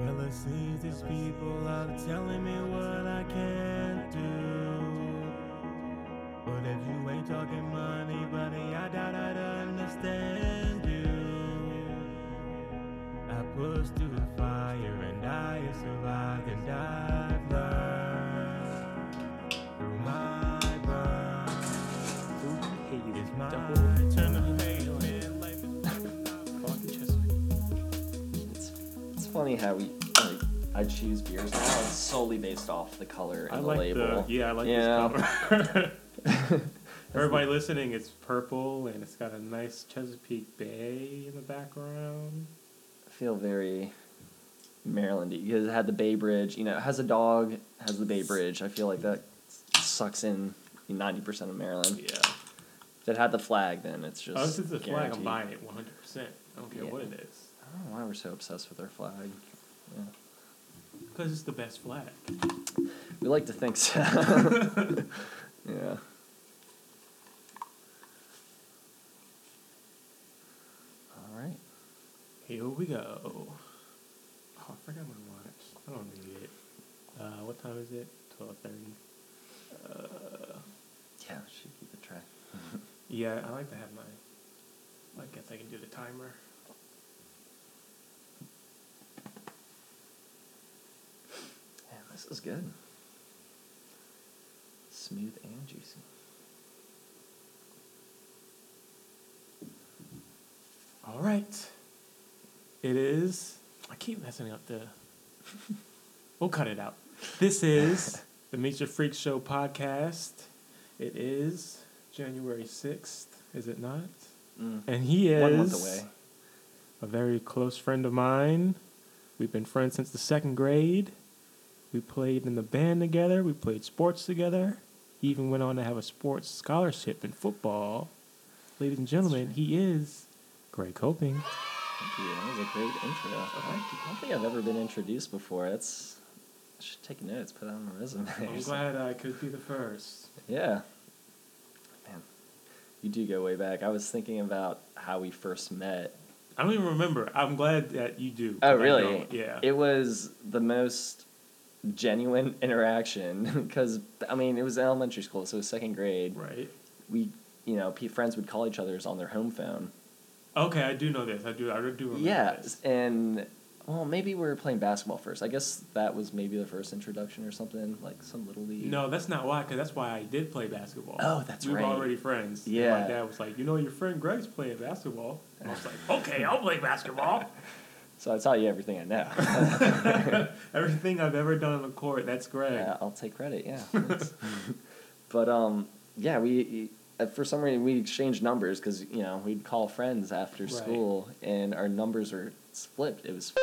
Well, it seems these people are telling me what I can't do. But if you ain't talking money, buddy, I doubt I'd understand you. I pushed through the fire and I survived and I've learned through my burn. It's my turn funny how we like I choose beers now. It's solely based off the color and I the like label. the yeah, I like Yeah. this cover. Everybody listening, it's purple and it's got a nice Chesapeake Bay in the background. I feel very Marylandy because it had the Bay Bridge. You know, it has a dog, has the Bay Bridge. I feel like that sucks in ninety percent of Maryland. Yeah. If it had the flag, then it's just. oh, this is the flag. I'm guaranteed. buying it 100. percent I don't care Yeah. what it is, I don't know why we're so obsessed with our flag. Yeah. because it's the best flag. We like to think so. yeah. All right. Here we go. Oh, I forgot my watch. I don't need it. Uh, what time is it? 12:30. Uh, Yeah, should keep a track. yeah, I like to have my. I guess I can do the timer. Man, this is good. Smooth and juicy. All right. It is. I keep messing up the. we'll cut it out. This is the Meet Your Freak Show podcast. It is January 6th, is it not? Mm. And he is One month away. a very close friend of mine. We've been friends since the second grade. We played in the band together. We played sports together. He even went on to have a sports scholarship in football. Ladies and gentlemen, he is Greg Koepping. Thank you. That was a great intro. I don't- I don't think I've ever been introduced before. That's. I should take notes, put that on my resume. I'm glad I could be the first. Yeah. Man, you do go way back. I was thinking about how we first met. I don't even remember. I'm glad that you do. 'cause Oh, really? don't. Yeah. It was the most genuine interaction because I mean it was elementary school, so it was second grade. right. We, you know, friends would call each other's on their home phone. Okay, I do know this. I do. I do remember Yeah, this. and well, maybe we were playing basketball first. I guess that was maybe the first introduction or something, like some little league. No, that's not why. Because that's why I did play basketball. Oh, that's we right. We were already friends. And Yeah. my dad was like, you know, your friend Greg's playing basketball. And I was like, okay, I'll play basketball. So I taught you everything I know. Everything I've ever done on the court, that's great. Yeah, I'll take credit. Yeah. but um, yeah, we uh, for some reason we exchanged numbers because you know we'd call friends after Right. school and our numbers were flipped. It was.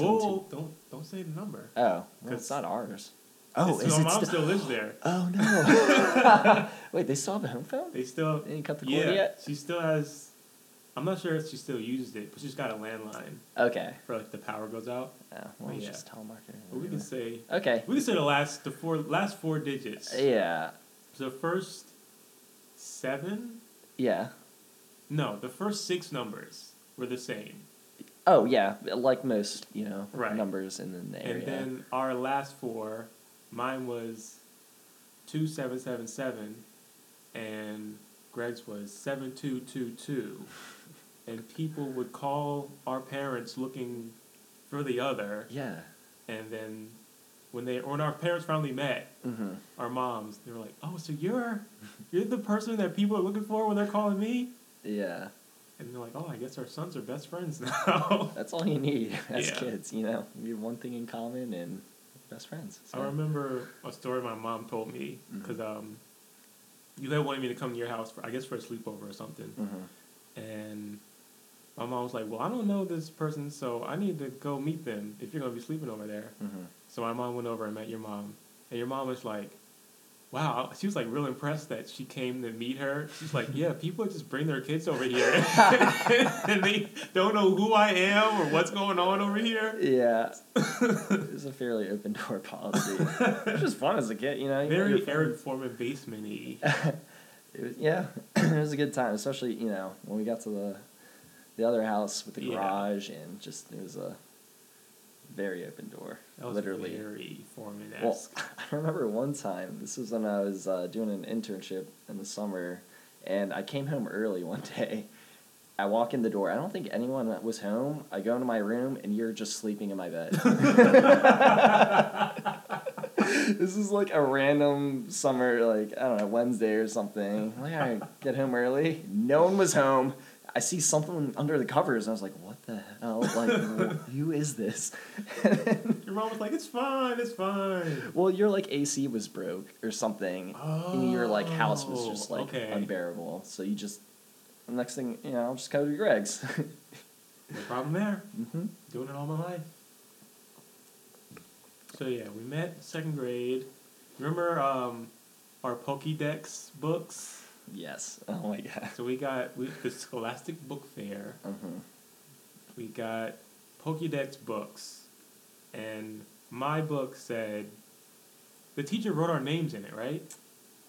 Whoa, whoa, don't don't say the number. Oh, well, it's not ours. Oh, is my it mom sti- still lives there. Oh no! Wait, they still have a home phone? They still. They didn't cut the cord Yeah, yet. she still has. I'm not sure if she still uses it, but she's got a landline Okay. for like the power goes out. Oh, well, Yeah. just telemarketer. But we can say Okay. we can say the last the four last four digits. Uh, yeah. The first seven? Yeah. No, the first six numbers were the same. Oh yeah, like most you know Right. numbers in the, in the area. And then our last four, mine was two seven seven seven, and Greg's was seven two two two, and people would call our parents looking for the other, yeah. and then when they when our parents finally met, Mm-hmm. our moms, they were like, "Oh, so you're you're the person that people are looking for when they're calling me?" Yeah. And they're like, "Oh, I guess our sons are best friends now." That's all you need as Yeah. kids, you know. You have one thing in common and best friends. I remember a story my mom told me because um, you had wanted me to come to your house for I guess for a sleepover or something, hmm and my mom was like, "Well, I don't know this person, so I need to go meet them if you're gonna be sleeping over there." hmm So my mom went over and met your mom, and your mom was like, "Wow," she was like real impressed that she came to meet her. She's like, "Yeah, people just bring their kids over here, and they don't know who I am or what's going on over here." Yeah. it's a fairly open door policy. it was just fun as a kid, you know. you Very. Eric Foreman basement-y. It was, yeah, it was a good time, especially you know when we got to the the other house with the Yeah. garage and just it was a very open door. That was literally. very Foreman Well. I remember one time. This was when I was uh, doing an internship in the summer, and I came home early one day. I walk in the door. I don't think anyone was home. I go into my room, and you're just sleeping in my bed. this is like a random summer, like I don't know, Wednesday or something. Like I get home early. No one was home. I see something under the covers, and I was like, "What the hell? Like, who is this?" Your mom was like, "It's fine, it's fine." Well, your like AC was broke or something, and your like house was Oh, just like okay. unbearable. So you just the next thing you know, I'll just go to Greg's. No problem there. Mm-hmm. Doing it all my life. So yeah, we met second grade. Remember um, our Pokédex books? Yes. Oh my god. So we got we, the Scholastic Book Fair. hmm We got Pokédex books, and my book said the teacher wrote our names in it, right?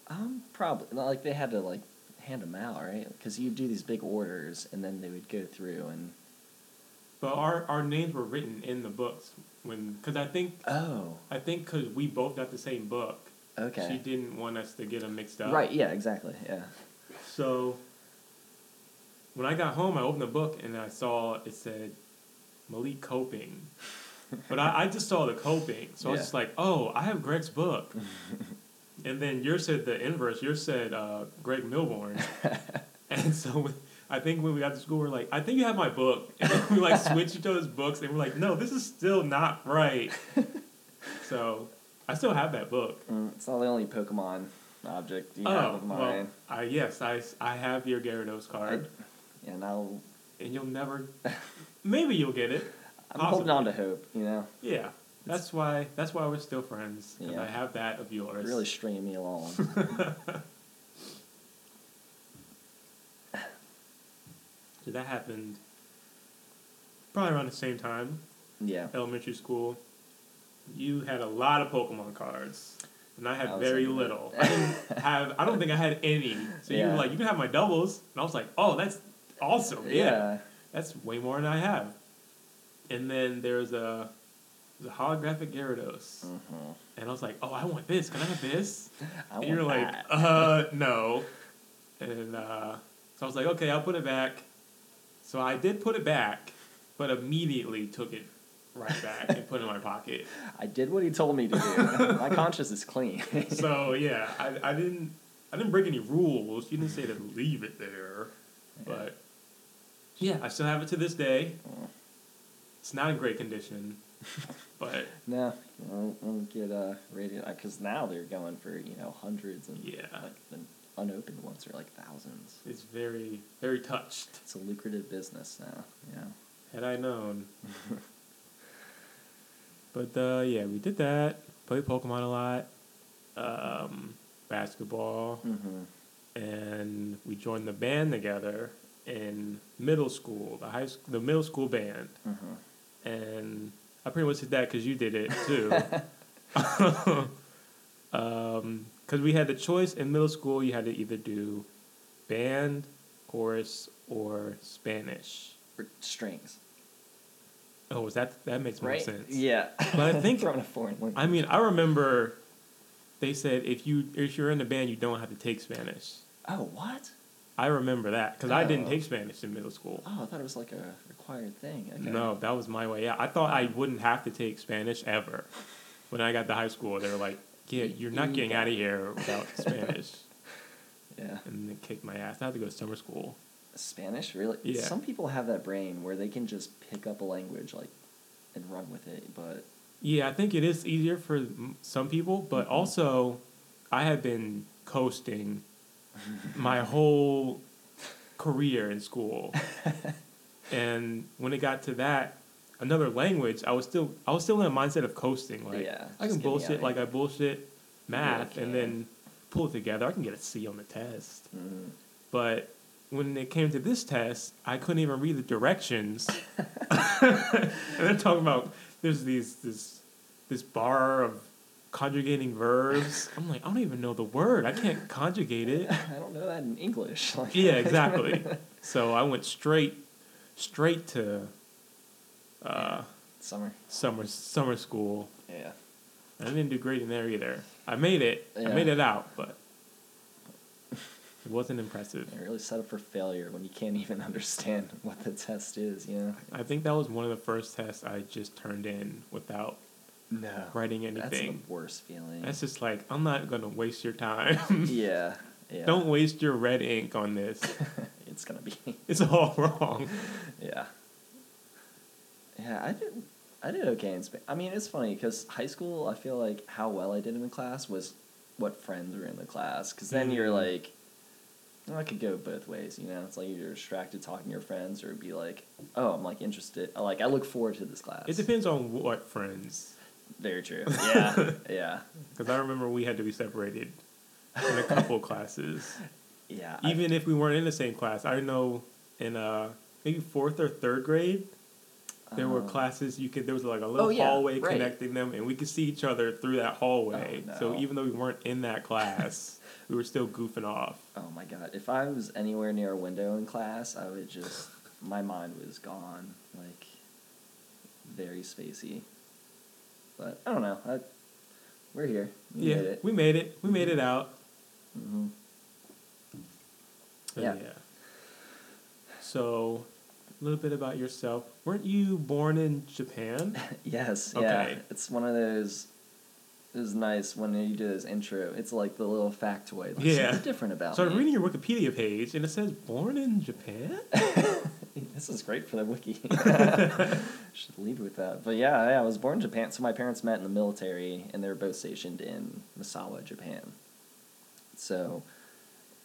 Um, probably not like they had to like hand them out, right? Because you do these big orders, and then they would go through and. But our, our names were written in the books when because I think Oh. I think because we both got the same book, Okay. she didn't want us to get them mixed up. Right. Yeah. Exactly. Yeah. So when I got home, I opened the book and I saw it said Malik Koepping. but I, I just saw the Koepping. So I was just like, oh, I have Greg's book. and then yours said the inverse. Yours said uh, Greg Milborn. and so I think when we got to school, we are like, I think you have my book. And we like switched each other's books and we're like, no, this is still not right. so I still have that book. Mm, it's not the only Pokemon object you oh, have of mine. well. I, yes, I, I have your Gyarados card. and I'll. and you'll never. Maybe you'll get it. I'm holding on to hope. You know, Yeah, that's why. That's why we're still friends. 'cause Yeah. I have that of yours. really stringing me along. So that happened. Probably around the same time, yeah. elementary school. You had a lot of Pokemon cards, and I had I very little. I didn't have. I don't think I had any. So you were like, you can have my doubles, and I was like, oh, that's awesome. yeah. Yeah. That's way more than I have. And then there's a, there's a holographic Gyarados. hmm And I was like, oh, I want this. Can I have this? I and you're like, that. uh, no. And uh, so I was like, okay, I'll put it back. So I did put it back, but immediately took it right back and put it in my pocket. I did what he told me to do. My conscience is clean. So yeah, I, I didn't I didn't break any rules. You didn't say to leave it there, but yeah, I still have it to this day. It's not in great condition, but no, won't, won't get uh, rated because now they're going for you know hundreds and Yeah. like the unopened ones are like thousands. it's very very touched. It's a lucrative business now. Yeah. Had I known. But uh, yeah, we did that. Played Pokemon a lot. Um, basketball, Mm-hmm. and we joined the band together in middle school. The high school, the middle school band, Mm-hmm. and I pretty much did that because you did it too. Because we had the choice in middle school, you had to either do band, chorus, or Spanish. Strings. Oh, is that that makes more Right. sense? Yeah. But I think throwing a foreign language. I mean I remember they said if you if you're in the band you don't have to take Spanish. Oh what? I remember that because I didn't Oh. take Spanish in middle school. Oh, I thought it was like a required thing. Okay. No, that was my way out. I thought I wouldn't have to take Spanish ever. When I got to high school, they were like, "Yeah, you're not getting out of here without Spanish," Yeah. and they kicked my ass. I had to go to summer school. Spanish, really? Yeah. Some people have that brain where they can just pick up a language like and run with it, but Yeah, I think it is easier for some people, but Mhm. also, I have been coasting my whole career in school, and when it got to that another language, I was still I was still in a mindset of coasting. Like Yeah, I can bullshit like. I bullshit math, and then pull it together. I can get a C on the test, mm, but when it came to this test, I couldn't even read the directions. and they're talking about there's these this this bar of conjugating verbs. I'm like, I don't even know the word. I can't conjugate it. I don't know that in English. Like, Yeah, exactly. so I went straight straight to uh, Summer. summer summer school. Yeah. I didn't do great in there either. I made it. I made it out, but wasn't impressive. You're really set up for failure when you can't even understand what the test is, you know? I think that was one of the first tests I just turned in without No. writing That's anything. the worst feeling. That's just like I'm not gonna waste your time. yeah. Yeah. Don't waste your red ink on this. it's gonna be. It's all wrong. Yeah. Yeah, I did. I did okay in Spain. I mean, it's funny because high school, I feel like how well I did in the class was what friends were in the class. Because then you're Mm. like, well, I could go both ways. You know, it's like you're distracted talking to your friends, or be like, oh, I'm like interested. Like I look forward to this class. It depends on what friends. Very true. Yeah. yeah. Because I remember we had to be separated in a couple classes. Yeah. I- Even if we weren't in the same class, I know in uh maybe fourth or third grade, there were Oh. classes you could there was like a little Oh, yeah, hallway right. connecting them, and we could see each other through that hallway. Oh, So even though we weren't in that class, we were still goofing off. Oh my god! If I was anywhere near a window in class, I would just my mind was gone, like very spacey. But I don't know. I, we're here. We yeah, made it. we made it. We made it out. hmm So, Yeah. So, a little bit about yourself. Weren't you born in Japan? yes. Yeah. It's one of those. Was nice when you do this intro. It's like the little factoid. Like Yeah. Something different about So I'm reading your Wikipedia page, and it says born in Japan. this is great for the wiki. Should lead with that. But yeah, yeah, I was born in Japan. So my parents met in the military, and they were both stationed in Misawa, Japan. So,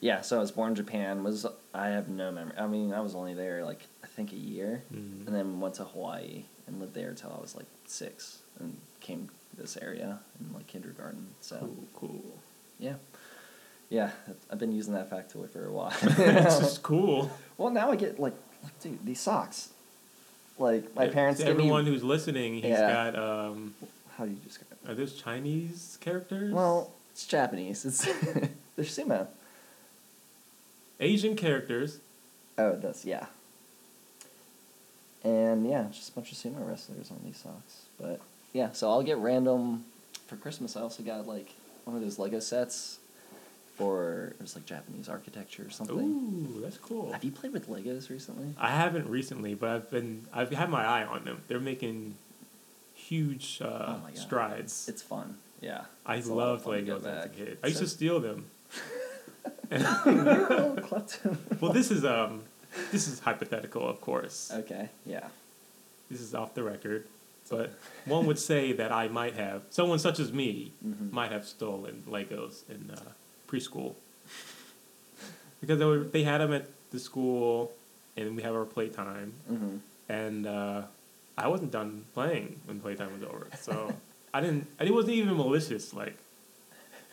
yeah, so I was born in Japan. Was I have no memory. I mean, I was only there like I think a year, Mm. and then went to Hawaii and lived there until I was like six, and came this area in like kindergarten. So Cool, cool. yeah, yeah, I've been using that factoid for a while. it's just cool. Well, now I get like, like, dude, these socks. Like my Yeah, parents give me. everyone who's listening, he's Yeah. got um, How do you describe it? are those Chinese characters? Well, it's Japanese. It's they're sumo. Asian characters. Oh, that's yeah. And yeah, just a bunch of sumo wrestlers on these socks. But yeah, so I'll get random for Christmas. I also got like one of those Lego sets for it was like Japanese architecture or something. Ooh, that's cool. Have you played with Legos recently? I haven't recently, but I've been I've had my eye on them. They're making huge uh, Oh strides. It's fun. Yeah. I It's a lot of loved fun to go Legos as a kid. I used So- to steal them. You're a little klepto. Well, this is um, this is hypothetical, of course. Okay. Yeah. This is off the record, but one would say that I might have someone such as me Mhm. might have stolen Legos in uh, preschool because they, were, they had them at the school, and we have our playtime, Mm-hmm. and uh, I wasn't done playing when playtime was over, so I didn't. I wasn't even malicious. Like,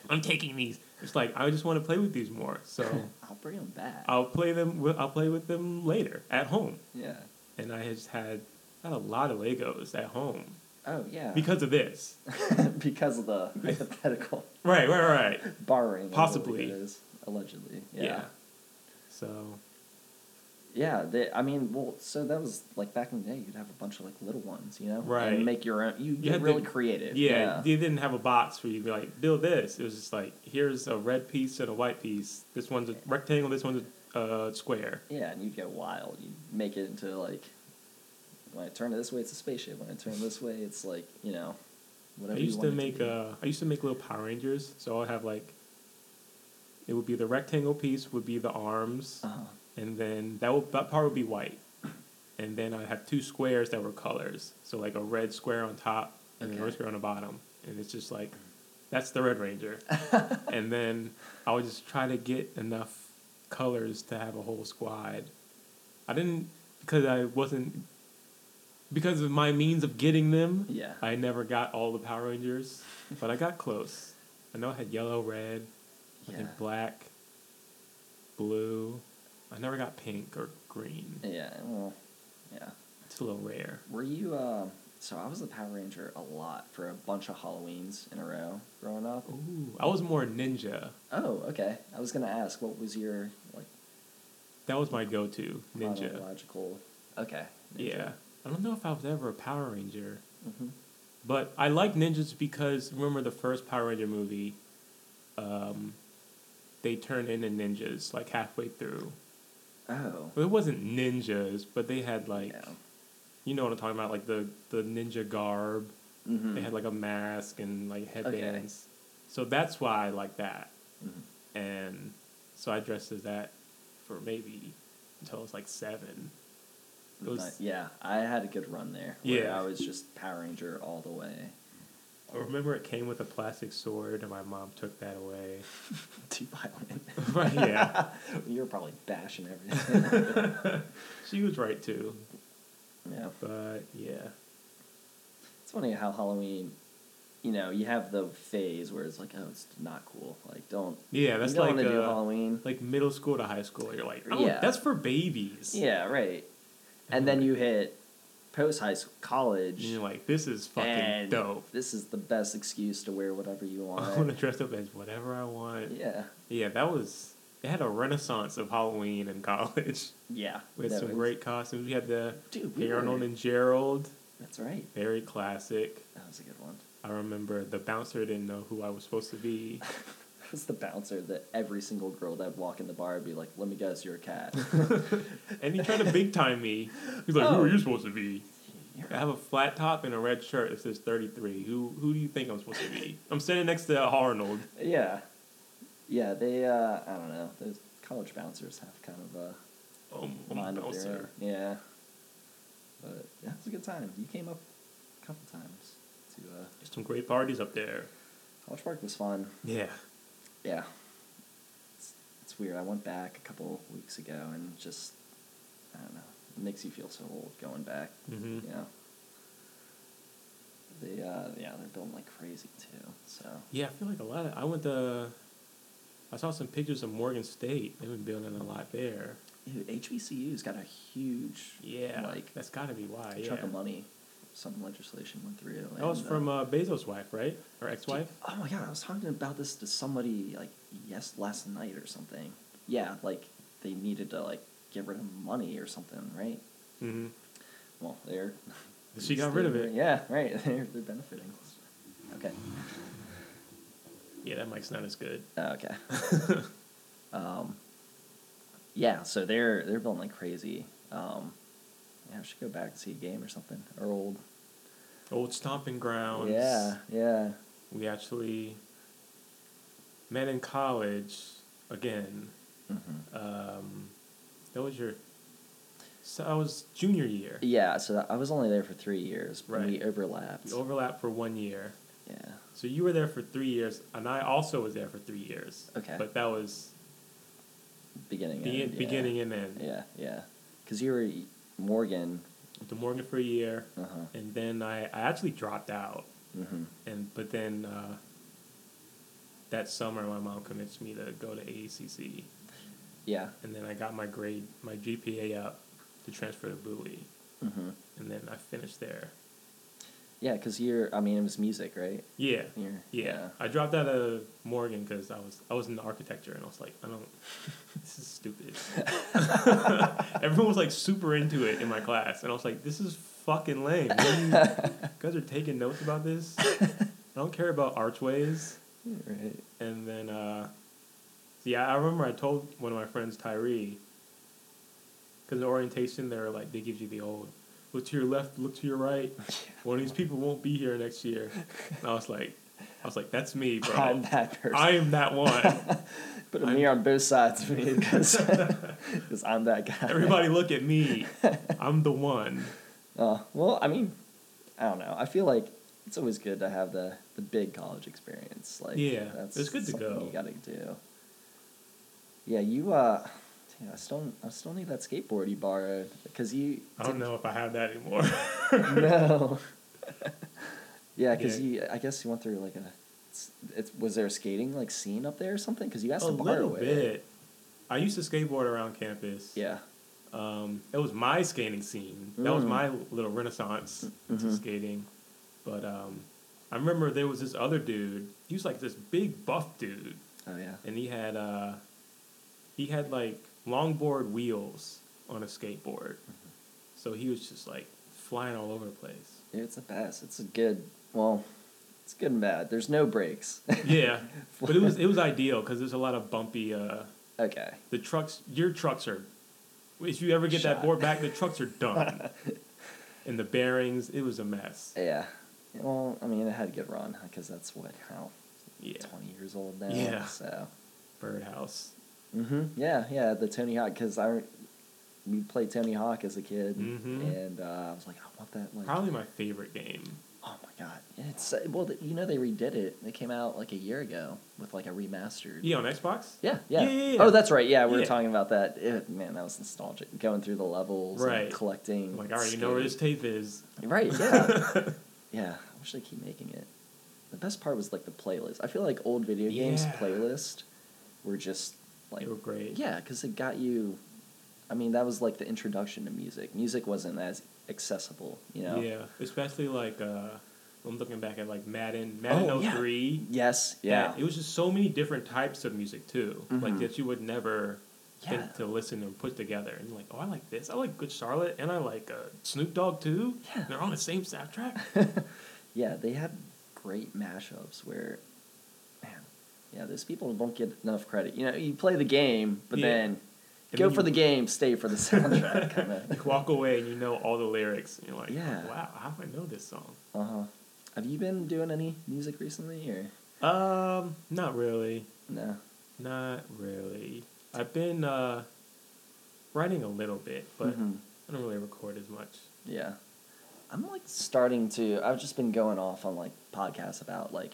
I'm taking these. It's like I just want to play with these more, so I'll bring them back. I'll play them. With, I'll play with them later at home, yeah. and I just had I had a lot of Legos at home Oh yeah. because of this. because of the hypothetical Right, right, right. borrowing. Possibly. Legos, allegedly. Yeah. Yeah. So Yeah. they, I mean, well, so that was like back in the day. You'd have a bunch of like little ones, you know, Right. And make your own. You had get to- really creative. yeah, Yeah. they didn't have a box where you'd be like, build this. It was just like, here's a red piece and a white piece. This one's a rectangle. This one's a uh, square. Yeah, and you'd go wild. You'd make it into like. When I turn it this way, it's a spaceship. When I turn it this way, it's like you know, whatever. I used to make be. uh, I used to make little Power Rangers. So I'd have like, it would be the rectangle piece would be the arms, Uh-huh. and then that would that part would be white, and then I'd have two squares that were colors. So like a red square on top and then a red square on the bottom, and it's just like, that's the Red Ranger. and then I would just try to get enough colors to have a whole squad. I didn't because I wasn't because of my means of getting them. Yeah. I never got all the Power Rangers, but I got close. I know I had yellow, red, I think black, blue. I never got pink or green. Yeah. Well. Yeah. It's a little rare. Were you? Uh, so I was the Power Ranger a lot for a bunch of Halloweens in a row growing up. Ooh, I was more ninja. Oh, okay. I was gonna ask, what was your like That was my go-to ninja. chronological? Okay. ninja. Yeah, I don't know if I was ever a Power Ranger, Mhm. but I like ninjas because remember the first Power Ranger movie. Um, they turned into ninjas like halfway through. Oh. Well, it wasn't ninjas, but they had like yeah. you know what I'm talking about, like the the ninja garb. Mhm. They had like a mask and like headbands. So that's why I like that. Mhm. And so I dressed as that for maybe until I was like seven. Was, But, yeah, I had a good run there. where Yeah. I was just Power Ranger all the way. I remember it came with a plastic sword, and my mom took that away. Too violent. Yeah, you were probably bashing everything. she was right too. yeah. But yeah, It's funny how Halloween, you know, you have the phase where it's like, oh, it's not cool. Like, don't. yeah, that's you don't like want to do uh, Halloween. like middle school to high school. You're like, oh, Yeah. that's for babies. Yeah, right. And then you hit post high school, college. And you're like, this is fucking and dope. This is the best excuse to wear whatever you want. I want to dress up as whatever I want. yeah. Yeah, that was. It had a renaissance of Halloween in college. Yeah. We had some it's- great costumes. We had the Dude, we Arnold were- and Gerald, That's right. very classic. That was a good one. I remember the bouncer didn't know who I was supposed to be. Was the bouncer that every single girl that walk in the bar would be like, let me guess, you're a cat. and he tried to big time me. He's like, "Who Oh. are you supposed to be?" I have a flat top and a red shirt that says 33. Who who do you think I'm supposed to be? I'm standing next to Arnold. yeah. Yeah, they, uh, I don't know. Those college bouncers have kind of a Oh, I'm a mind of their own. Yeah. But yeah, it was a good time. You came up a couple times to uh, There's some great parties up there. College Park was fun. Yeah. Yeah. It's, it's weird. I went back a couple weeks ago and just I don't know. It makes you feel so old going back. hmm You know. They uh yeah, they're building like crazy too. So Yeah, I feel like a lot of. I went to. I saw some pictures of Morgan State. They've been building a lot there. Dude, HBCU's got a huge Yeah, like that's got to be why. Yeah, chunk of money. Some legislation went through. that was and, uh, from uh, Bezos' wife, right, or ex-wife? Oh my god, I was talking about this to somebody like yes last night or something. Yeah, like they needed to like get rid of money or something, right? Mm-hmm. Well, they're She got rid of it. Yeah, right. They're they're benefiting. Okay. Yeah, that mic's not as good. Uh, okay. um, yeah, so they're they're building like crazy. Um, yeah, I should go back and see a game or something. Or old. Old stomping grounds. Yeah, yeah. We actually met in college again. hmm Um, that was your. So I was junior year. Yeah, so I was only there for three years, but we overlapped. We overlapped for one year. yeah. So you were there for three years, and I also was there for three years. Okay. But that was Beginning. the end, yeah. beginning and end. Yeah, yeah. Because you were Morgan. To Morgan for a year, Uh huh. and then I, I actually dropped out. hmm And but then uh, that summer, my mom convinced me to go to AACC, Yeah. and then I got my grade, my GPA up to transfer to Bowie, hmm and then I finished there. Yeah, because you're. I mean, it was music, right? Yeah, You're, yeah. I dropped out of Morgan because I was I was in the architecture, and I was like, I don't. This is stupid. Everyone was like super into it in my class, and I was like, this is fucking lame. You, you guys are taking notes about this. I don't care about archways. Right. And then, uh, yeah, I remember I told one of my friends, Tyree, because in orientation, they're like, they give you the old, look to your left, look to your right. One of these people won't be here next year. And I was like, I was like, that's me, bro. I'm that person. I am that one. Put a I'm- mirror on both sides of me because I'm that guy. Everybody look at me. I'm the one. Uh, well, I mean, I don't know. I feel like it's always good to have the, the big college experience. Like, Yeah, that's it's good to go. You got to do. Yeah, you. uh I still, I still need that skateboard you borrowed because you. I don't know if I have that anymore. no. yeah, because Yeah. you. I guess you went through like a. It's, it's was there a skating like scene up there or something? Because you asked a to borrow little it. bit. I used to skateboard around campus. Yeah. Um, it was my skating scene. That was Mm. my little renaissance to Mhm. skating. But um, I remember there was this other dude. He was like this big buff dude, Oh yeah. and he had uh, he had like longboard wheels on a skateboard. Mm-hmm. So he was just like flying all over the place. It's the best. It's a good. Well, it's good and bad. There's no brakes. Yeah, but it was it was ideal because there's a lot of bumpy. Uh, okay. the trucks, your trucks are. If you ever get that board back, the trucks are done. and the bearings, it was a mess. Yeah. Well, I mean, it had a good run because that's what how Yeah, twenty years old now. Yeah. So. birdhouse. Hmm Yeah, yeah, the Tony Hawk because I we played Tony Hawk as a kid, Mhm. and uh, I was like, I want that. Like, Probably my favorite game. oh my god, it's uh, well, you know, they redid it. It came out like a year ago with like a remastered. Yeah, on Xbox. Yeah, yeah. Yeah, yeah, yeah. Oh, that's right. Yeah, we were talking about that. It, man, that was nostalgic. Going through the levels, Right. And collecting. Like I already know where this tape is. Right. Yeah. yeah. I wish they keep making it. The best part was like the playlist. I feel like old video games playlist were just like They were great. yeah, because it got you. I mean, that was like the introduction to music. Music wasn't as accessible, you know. Yeah, especially like uh, I'm looking back at like Madden, Madden Oh, yeah. 03. Yes. Yeah. It was just so many different types of music too, like Mhm. that you would never Yeah. think to listen and put together. And like, oh, I like this. I like Good Charlotte, and I like uh, Snoop Dogg too. Yeah. They're on the same soundtrack. yeah, they had great mashups where, yeah, those people don't get enough credit. You know, you play the game, but Yeah. then And go then for you- the game, stay for the soundtrack. kind you walk away and you know all the lyrics. And you're like, Yeah. wow, how do I know this song? Uh huh. Have you been doing any music recently, or Um, not really. no? Not really. I've been uh, writing a little bit, but Mhm. I don't really record as much. Yeah. I'm like starting to I've just been going off on like podcasts about like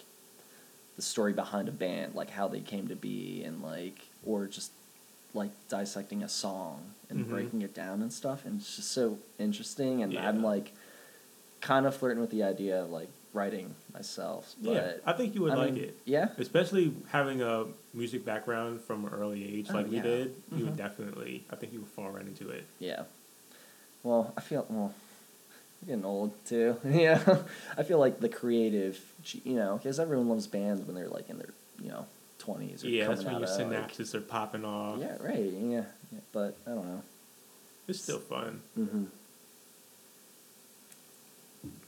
the story behind a band, like how they came to be and like or just like dissecting a song and Mhm. breaking it down and stuff and it's just so interesting and I'm like kind of flirting with the idea of like writing myself. But yeah, I think you would I like mean, it. Yeah. Especially having a music background from an early age Oh, like we yeah. did, you would Mhm. definitely, I think you would fall right into it. Yeah. Well, I feel well. Getting old too. yeah. I feel like the creative, you know, because everyone loves bands when they're like in their, you know, twenties or Yeah, that's coming when your of, like- synapses are popping off. yeah, right. Yeah. yeah. But I don't know. It's still fun. Mm-hmm.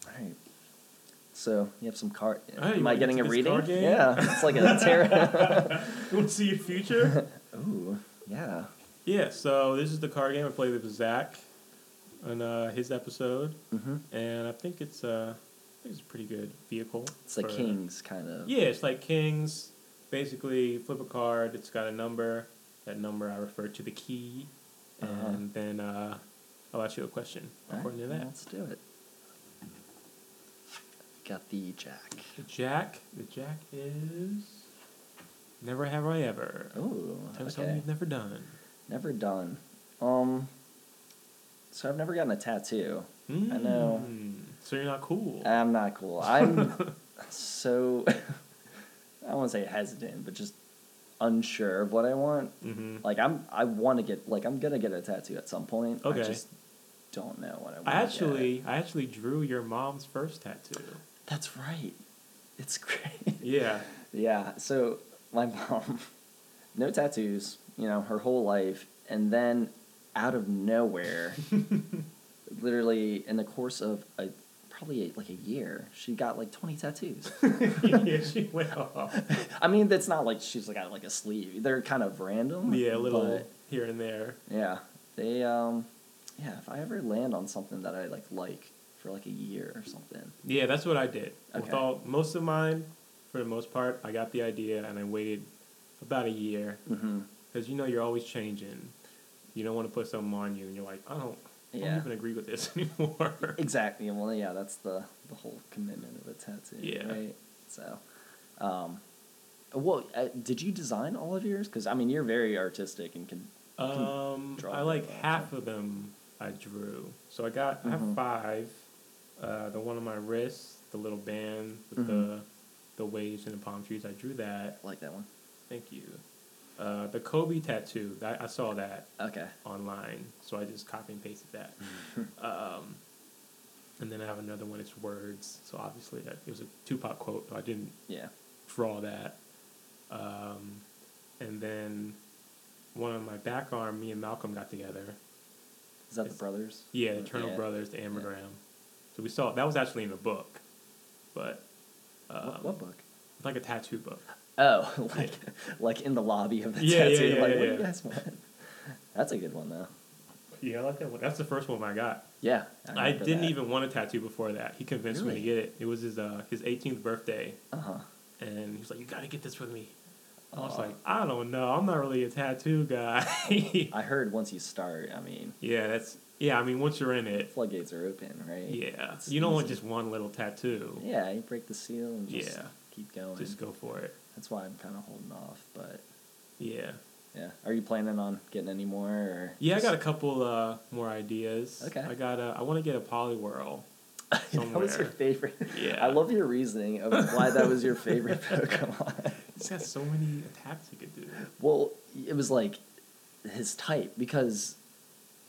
All right. So you have some card. Oh, you Am I getting a reading? Yeah, it's like a tarot. You want to see your future? Ooh, yeah. yeah, so this is the card game I played with Zach on uh, his episode, Mm-hmm. and I think it's uh, I think it's a pretty good vehicle. It's like for- Kings kind of. Yeah, it's like Kings. Basically, flip a card. It's got a number. That number I refer to the key, and Uh-huh. then uh, I'll ask you a question All according right, to that. Let's do it. Got the jack. The Jack. The Jack is. Never have I ever. Tell me something you've never done. Never done. Um. So I've never gotten a tattoo. I know. Mm, So you're not cool. I'm not cool. I'm so. I to say hesitant, but just unsure of what I want. hmm Like I'm, I want to get like I'm gonna get a tattoo at some point. I Okay. just don't know what I want. I actually, I actually drew your mom's first tattoo. That's right. It's great. Yeah. Yeah, so my mom, no tattoos, you know, her whole life, and then out of nowhere, literally in the course of a probably like a year, she got like twenty tattoos. yeah, she went off. I mean, that's not like she's got like a sleeve; they're kind of random. Yeah, a little here and there. yeah, they um, yeah. If I ever land on something that I like like for like a year or something, Yeah, that's what I did. With all most of mine, for the most part, I got the idea and I waited about a year mm-hmm. because you know you're always changing. You don't want to put something on you and you're like, I don't, I Yeah. don't even agree with this anymore. Exactly. Well, yeah, that's the the whole commitment of a tattoo. Yeah. Right. So, um, well, uh, did you design all of yours? Because I mean, you're very artistic and can. Um, draw I like half of them I drew. So I got I Mhm. have five. Uh, the one on my wrist, the little band with Mhm. the the waves and the palm trees. I drew that. I like that one. Thank you. Uh, the Kobe tattoo. I, I saw that Okay. online, so I just copy and pasted that. um, and then I have another one. It's words. So obviously that, it was a Tupac quote. So I didn't Yeah. draw that. Um, and then one on my back arm, me and Malcolm got together. Is that the brothers? Yeah, the Eternal Yeah. Brothers, the Ambigram. So we saw that was actually in a book, but um, what, what book? like a tattoo book. Oh, like like in the lobby of the Yeah, yeah, tattoo. yeah, like, what do yeah. you guys want? That's a good one though. Yeah, I like that one. That's the first one I got. Yeah. I, remember didn't that. even want a tattoo before that. He convinced me to get it. It was his uh, his 18th birthday, Uh huh. and he was like, "You got to get this with me." I was like, "I don't know. I'm not really a tattoo guy." I heard once you start, I mean, yeah, that's yeah. I mean, once you're in it, floodgates are open, right? yeah, It's you don't want just one little tattoo. Yeah, you break the seal and just Yeah. keep going. Just go for it. That's why I'm kind of holding off. But Yeah, yeah, are you planning on getting any more? Or yeah. I got a couple uh, more ideas. Okay. I got. A, I want to get a Poliwhirl. that was your favorite. Yeah. I love your reasoning of why that was your favorite Pokemon. It's got so many attacks it could do. well, it was like his type because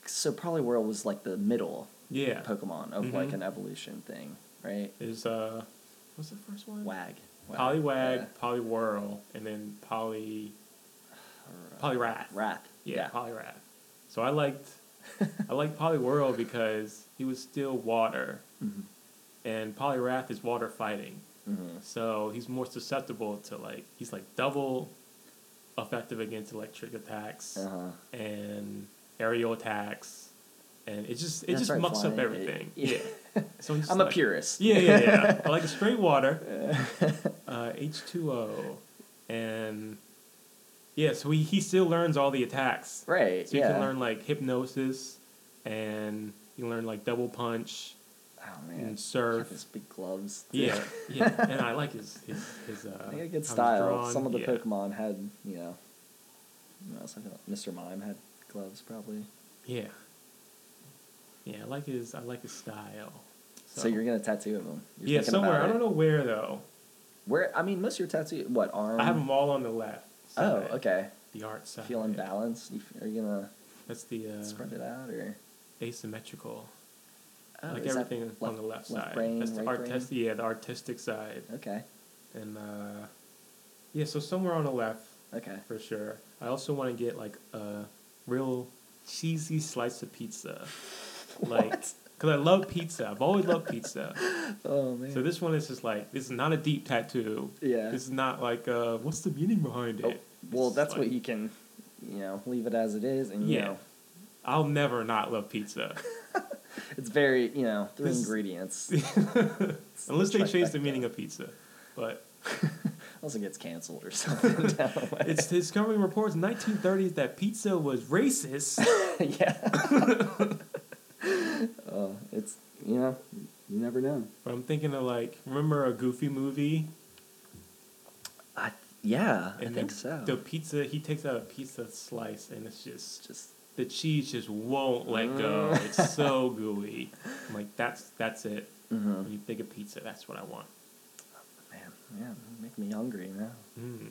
so Poliwhirl was like the middle Yeah. Pokemon of like Mhm. an evolution thing, right? There's uh, what's the first one? Wag. Poliwag, Yeah. Poliwhirl, and then Poly Or, Poliwrath. Wrath. Yeah, Poliwrath. So I liked I liked Poliwhirl because he was still water, Mhm. and Poliwrath is water fighting. Mhm. So he's more susceptible to like he's like double effective against electric attacks Uh-huh. and aerial attacks, and it just it That's just right, mucks up everything. Yeah. Yeah. So I'm, I'm a purist. Yeah, yeah, yeah. I like the straight water. uh, H2O. And yeah, so he, he still learns all the attacks. Right. So you yeah. can learn like hypnosis and you can learn like double punch Oh man. and surf. His big gloves. Yeah, yeah. And I like his his, his uh got how good style. Some of the yeah. Pokemon had, you know, you know, like Mr. Mime had gloves probably. Yeah. Yeah, I like his I like his style. So, you're gonna tattoo him. You're yeah, somewhere. I don't know where though. Where I mean, most of your tattoo, what arm? I have them all on the left. Oh, okay. The art side. Feeling balanced. you're you gonna That's the uh, spread it out or? asymmetrical. Oh, like everything on the left, left side. brain, That's the right artistic. Yeah, the artistic side. Okay. And uh, yeah, so somewhere on the left Okay. for sure. I also want to get like a real cheesy slice of pizza, like because I love pizza. I've always loved pizza. Oh man. So this one is just like this is not a deep tattoo. Yeah. This is not like uh, what's the meaning behind it? Oh, well, that's like, what you can, you know, leave it as it is, and you Yeah. know, I'll never not love pizza it's very, you know, three This- ingredients. unless they change the meaning of pizza. But Also gets canceled or something down the way. it's discovering reports in 1930s that pizza was racist. yeah. Oh, you know, you never know. But I'm thinking of like, remember a Goofy movie? I yeah, I think so. The pizza, he takes out a pizza slice, and it's just Just the cheese just won't let go. Mm. It's so gooey. I'm like, that's that's it. mhm. When you think of pizza, that's what I want. man, yeah, make me hungry now. Mm.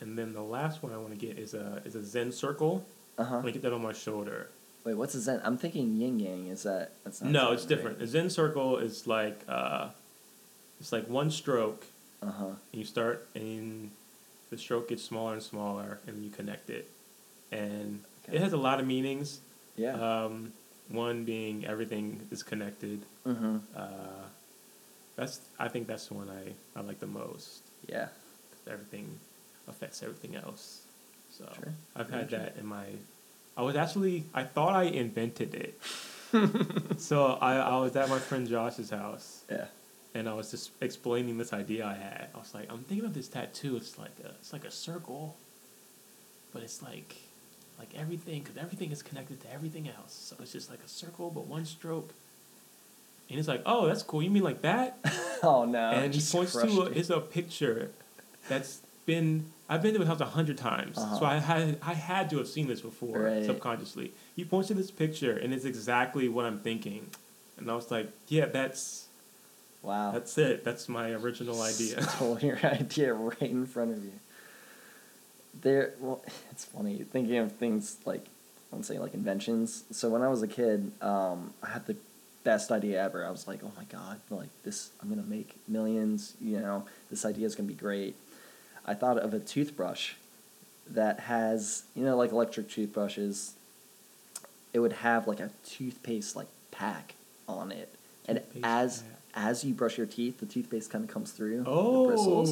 And then the last one I want to get is a is a Zen circle. Uh I want to get that on my shoulder. Wait, what's a Zen? I'm thinking Yin Yang. Is that that's not? No, it's different. A Zen circle is like uh, it's like one stroke, Uh huh. and you start and the stroke gets smaller and smaller, and you connect it, and Okay. it has a lot of meanings. Yeah. Um, one being everything is connected. mm-hmm. Uh, that's I think that's the one I, I like the most. Yeah. everything affects everything else. So. I've had that in my. I was actually I thought I invented it. so I, I was at my friend Josh's house Yeah. and I was just explaining this idea I had. I was like, I'm thinking of this tattoo. It's like a it's like a circle, but it's like like everything because everything is connected to everything else. So it's just like a circle, but one stroke. And he's like, "Oh, that's cool. You mean like that?" Oh no. and he points to a, it. it's a picture that's been I've been to his house a hundred times, Uh-huh. so I had I had to have seen this before Right. subconsciously. He points to this picture, and it's exactly what I'm thinking, and I was like, "Yeah, that's Wow. that's it. That's my original idea." Stole your idea right in front of you. There, well, it's funny thinking of things like, I'm say, like inventions. So when I was a kid, um, I had the best idea ever. I was like, oh my god, like this, I'm gonna make millions. You know, this idea is gonna be great. I thought of a toothbrush that has, you know, like electric toothbrushes. It would have like a toothpaste like pack on it and as hat. as you brush your teeth, the toothpaste kind of comes through the Oh, bristles.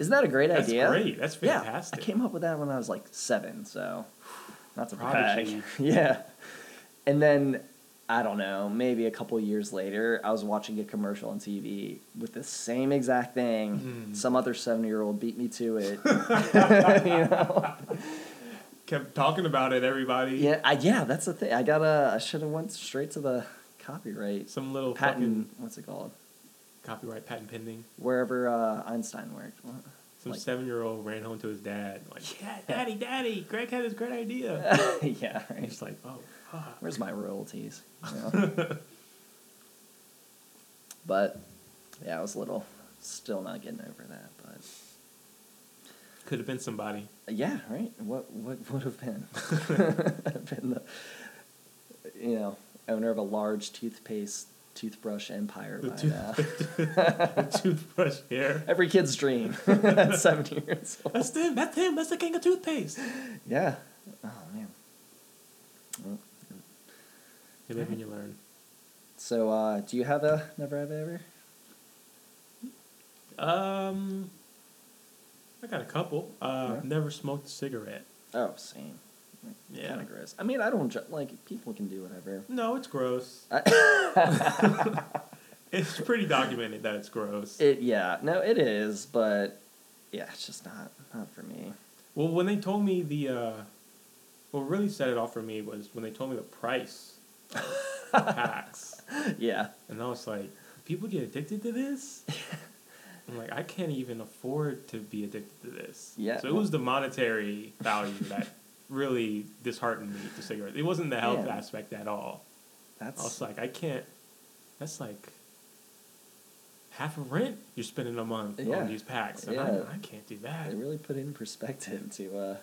Isn't that a great That's idea? That's great. That's fantastic. Yeah, I came up with that when I was like seven, so not a Prodigy. yeah. And then I don't know, maybe a couple years later, I was watching a commercial on TV with the same exact thing. Mm. Some other seven year old beat me to it. you know? Kept talking about it, everybody. Yeah, I, yeah, that's the thing. I gotta. I should have went straight to the copyright Some little patent. What's it called? copyright patent pending. Wherever uh, Einstein worked. What? Some Like- seven year old ran home to his dad, like, yeah, Daddy, Daddy, Greg had this great idea. yeah, right. He's like, oh. Where's my royalties? You know? but yeah, I was little. Still not getting over that, but Could have been somebody. yeah, right. What what would have been? been the you know owner of a large toothpaste toothbrush empire The by tooth- now. The toothbrush hair. Every kid's dream at seven years old. That's him. That's him. That's the king of toothpaste. Yeah. Oh man. Well, You live and you learn. So, uh, do you have a never have ever? Um, I got a couple. Uh, Yeah. Never smoked a cigarette. Oh, same. Yeah. Kind of gross. I mean, I don't like people can do whatever. No, it's gross. I- It's pretty documented that it's gross. it yeah, no, it is, but yeah, it's just not not for me. Well, when they told me the, uh, what really set it off for me was when they told me the price packs. Yeah, And I was like, people get addicted to this? I'm like, I can't even afford to be addicted to this. Yeah. So it was the monetary value that really disheartened me to cigarettes. It wasn't the health Yeah. aspect at all. That's I was like, I can't, that's like half of rent you're spending a month Yeah. on these packs. And Yeah. I, I can't do that. they really put it in perspective to uh,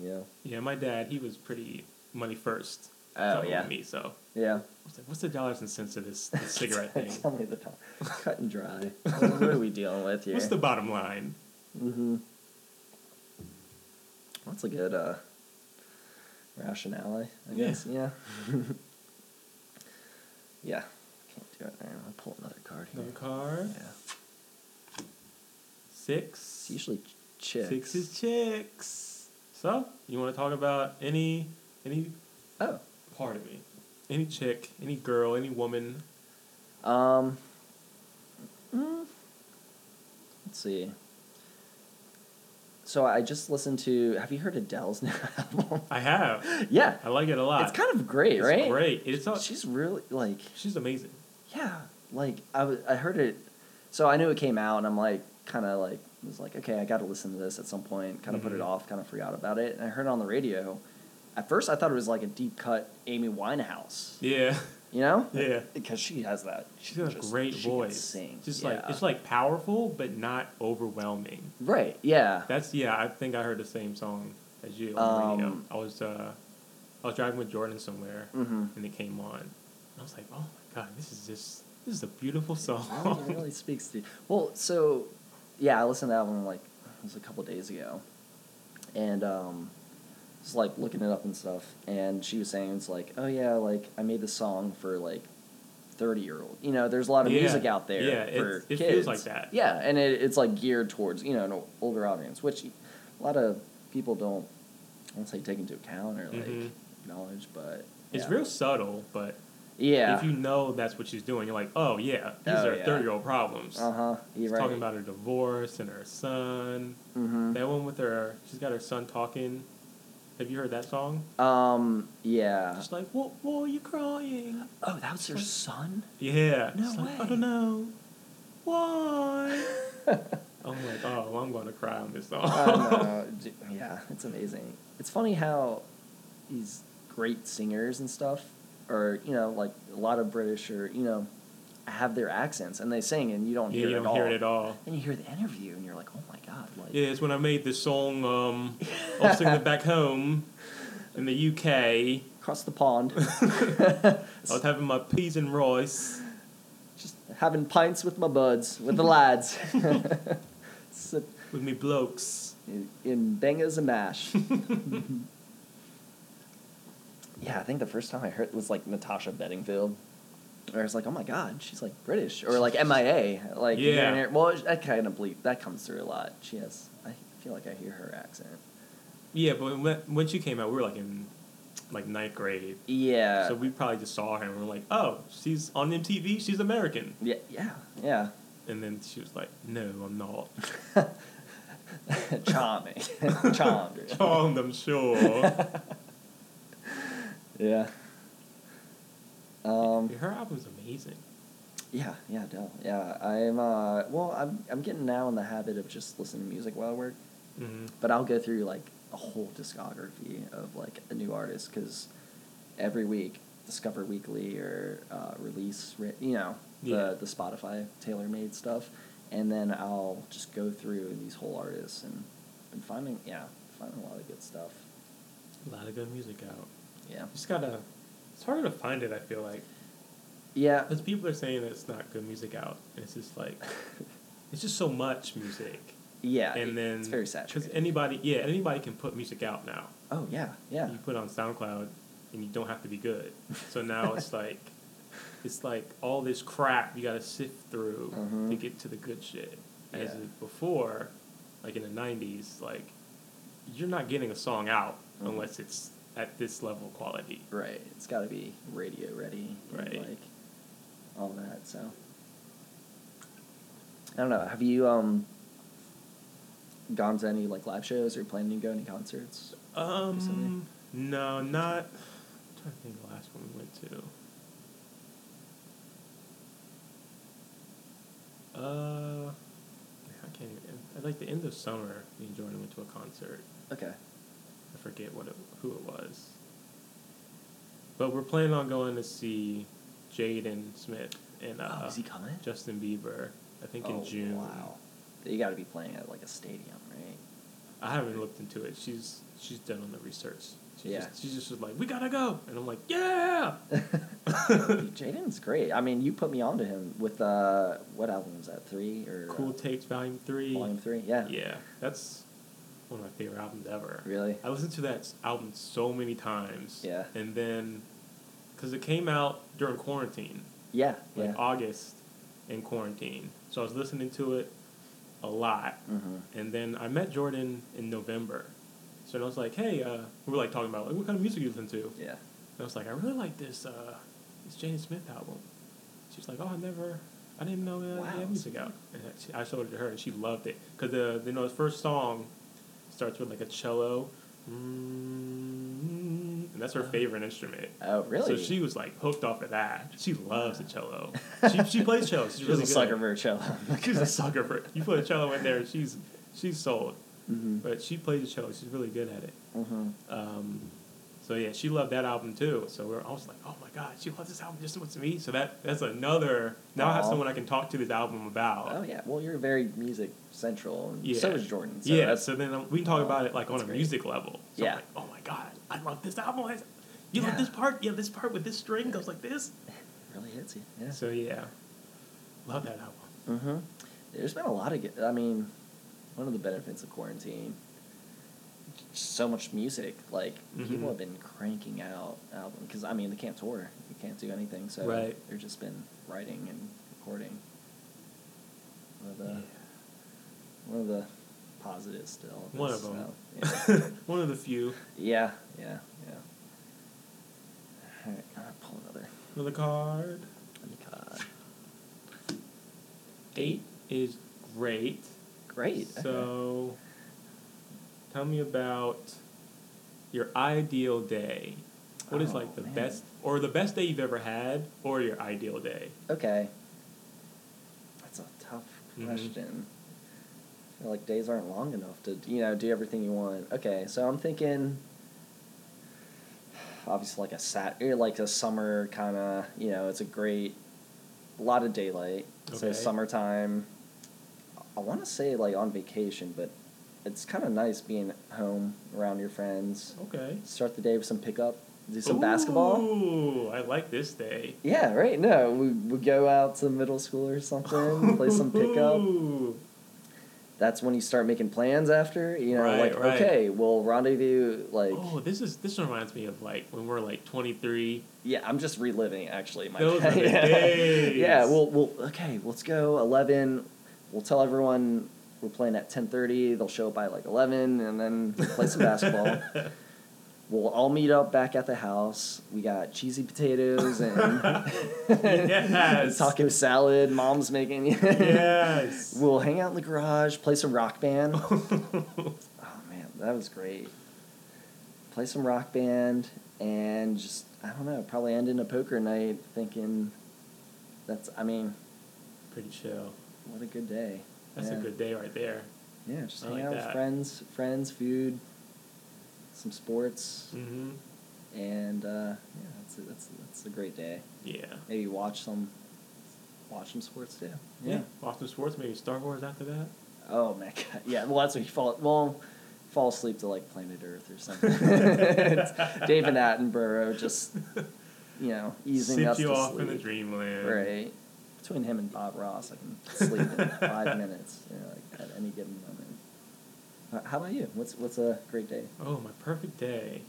you know. Yeah, my dad, he was pretty money first. Oh yeah, Me, so yeah. I was like, what's the dollars and cents of this, this cigarette thing? Tell me the time. Cut and dry. what are we dealing with here? What's the bottom line? Mm-hmm. That's a good uh, rationale, I guess. Yeah. yeah. Can't do it. Right, I'll pull another card here. Another card. Yeah. Six. It's usually chicks. Six is chicks. So, you want to talk about any any Oh. Part of me? Any chick, any girl, any woman? Um. mm, let's see. So I just listened to. Have you heard Adele's new album? I have. yeah, I like it a lot. it's kind of great, It's right? great. It's all, She's really like. she's amazing. Yeah, like I, w- I heard it, so I knew it came out, and I'm like, kind of like was like, okay, I got to listen to this at some point. Kind of put it Mhm. off, kind of forgot about it, and I heard it on the radio. At first, I thought it was like a deep cut Amy Winehouse, Yeah. you know? Yeah. Because she has that. She's got a great she voice. Sing. Just yeah. like it's like powerful but not overwhelming. right. Yeah. That's yeah. I think I heard the same song as you on. Um, I was uh, I was driving with Jordan somewhere, Mm-hmm. and it came on. And I was like, oh my god, this is just this is a beautiful It song. really speaks to you. Well, so yeah, I listened to that one like it was a couple days ago, and um, was like looking it up and stuff, and she was saying it's like, oh yeah, like I made this song for like thirty year old. You know, there's a lot of Yeah. music out there Yeah, for it's- it kids. feels like that. Yeah, and it, it's like geared towards you know an older audience, which a lot of people don't, I won't say take into account or like Mhm. acknowledge, but It's real subtle, but Yeah. if you know that's what she's doing, you're like, oh yeah, these Oh, are yeah. thirty year old problems. Uh huh. She's You're right. talking about her divorce and her son. Mm-hmm. That one with her, she's got her son talking. Have you heard that song? Um. Yeah. She's like, what, what are you crying? Oh, that was her son. Yeah. No She's like, I don't know. Why? I'm like, oh, I'm going to cry on this song. Yeah, it's amazing. It's funny how these great singers and stuff, or you know, like a lot of British or you know, have their accents and they sing and you don't yeah, hear you it don't at hear all. it at all. And you hear the interview and you're like, oh my god, like Yeah, it's when I made this song. Um, I was singing it back home in the UK. across the pond, I was having my peas and rice. just having pints with my buds, with the lads, Sit with me blokes. in, in bangers and mash. yeah, I think the first time I heard it was like Natasha Bedingfield. Or it's like, oh my god, she's like British, or like MIA, like Yeah. Well, that kind of bleep that comes through a lot. She has. I feel like I hear her accent. Yeah, but when when she came out, we were like in like ninth grade. Yeah. So we probably just saw her and we are like, oh, she's on MTV. She's American. yeah, yeah, yeah. And then she was like, no, I'm not. Charming, charmed. Charmed, I'm sure. Yeah. Um. Her album's amazing. Yeah, yeah, Adele. Yeah, I'm. Uh, well, I'm. I'm getting now in the habit of just listening to music while I work. hmm But I'll go through like a whole discography of like a new artist because every week, Discover Weekly or uh, release, you know, the Yeah. the Spotify tailor made stuff, and then I'll just go through these whole artists and been finding yeah finding a lot of good stuff. A lot of good music out. Yeah. Just gotta. It's harder to find it. I feel like Yeah. because people are saying that it's not good music out, and it's just like it's just so much music. yeah. and then it's very because anybody, yeah, anybody can put music out now. oh yeah, yeah. You put it on SoundCloud, and you don't have to be good. So now it's like, it's like all this crap you got to sift through Mhm. to get to the good shit. As Yeah. before, like in the '90s, like you're not getting a song out Mhm. unless it's at this level quality. Right. It's got to be radio ready. Right. like all that. So I don't know. Have you um gone to any like live shows or planning to go to any concerts? Um, Recently? no, not. I'm trying to think the last one we went to. Uh, I can't even. At like the end of summer, me and Jordan went to a concert. Okay. I forget what it, who it was. But we're planning on going to see Jaden Smith and uh, oh, is he coming? Justin Bieber. I think oh, in June. Wow. You got to be playing at like a stadium, right? I haven't looked into it. She's she's done on the research. She Yeah. Just, she just was like, "We gotta go," and I'm like, "Yeah." Jaden's great. I mean, you put me onto him with uh, what album was that? Three or Cool uh, Tapes Volume Three. Volume Three? Yeah. Yeah, that's one of my favorite albums ever. Really? I listened to that album so many times. Yeah. And then, because it came out during quarantine, Yeah. like yeah. August in quarantine, so I was listening to it a lot. mm-hmm. And then I met Jordan in November. So I was like, hey, uh, we were like talking about like what kind of music you listen to. Yeah. And I was like, I really like this uh, this Jaden Smith album. She's like, oh, I never, I didn't know that Wow. had music out. And I showed it to her, and she loved it because the you know the first song starts with like a cello, mm, and that's her favorite instrument. Oh, really? So she was like hooked off of that. She loves the cello. She she plays cello. She's She's really a good. sucker for a cello. She's a sucker for it. You put a cello in there, she's she's sold. mm-hmm. But she plays the cello. She's really good at it. Mm-hmm. Um, so yeah, she loved that album too. So we're, I was like, oh my god, she loves this album just as much as me. So that that's another. Now I have someone I can talk to this album about. Oh yeah. Well, you're very music central, and Yeah. so is Jordan. So yeah. So then um, we can talk Oh, about it like on a great. music level. So Yeah. Like, oh my god, I love this album. You Yeah. love this part? Yeah, this part with this string goes like this. really hits you. Yeah. So yeah, love that album. Mm-hmm. There's been a lot of. good- I mean, one of the benefits of quarantine. So much music, like Mhm. people have been cranking out albums because I mean they can't tour, you can't do anything, so Right. they've just been writing and recording. One of the Yeah. one of the positives still. of One of them. so, yeah. One of the few. Yeah, yeah, yeah. All right, I'll pull another. Another card. Me cut. Eight is great. Great. okay. So, tell me about your ideal day. What is Oh, like the man. best, or the best day you've ever had, or your ideal day? Okay. That's a tough Mhm. question. I feel like days aren't long enough to you know do everything you want. Okay, so I'm thinking. Obviously, like a sat, or like a summer kind of, you know, it's a great, a lot of daylight. So Okay. summertime. I want to say like on vacation, but it's kind of nice being home around your friends. Okay. Start the day with some pickup, do some basketball. Ooh, I like this day. Yeah, right. No, we we go out to middle school or something, play some pickup, that's when you start making plans after. You know, Right, like right. okay, we'll rendezvous. Like Oh, this is this reminds me of like when we're like twenty three. yeah, I'm just reliving actually. My Those yeah. days. Yeah, we'll we'll okay. Let's go eleven. We'll tell everyone we're playing at ten thirty. They'll show up by like eleven, and then play some basketball. We'll all meet up back at the house. We got cheesy potatoes and Yes. taco salad. Mom's making. Yes. We'll hang out in the garage, play some rock band. oh man, that was great. Play some rock band and just I don't know, probably end in a poker night thinking that's I mean, Pretty chill. what a good day. That's Yeah. a good day right there. Yeah, just I hang like out that. with friends, friends, food, some sports, Mm-hmm. and uh, yeah, that's a, that's that's a great day. Yeah. Maybe watch some watch some sports too. Yeah. Boston sports, maybe Star Wars after that. Oh my god. Yeah. Well, that's what you fall. Well, fall asleep to like Planet Earth or something. David Attenborough just, you know, easing us you to off sleep. in the dreamland. Right. Between him and Bob Ross, I can sleep in five minutes. You know, like at any given moment. Uh, How about you? What's what's a great day? Oh, my perfect day.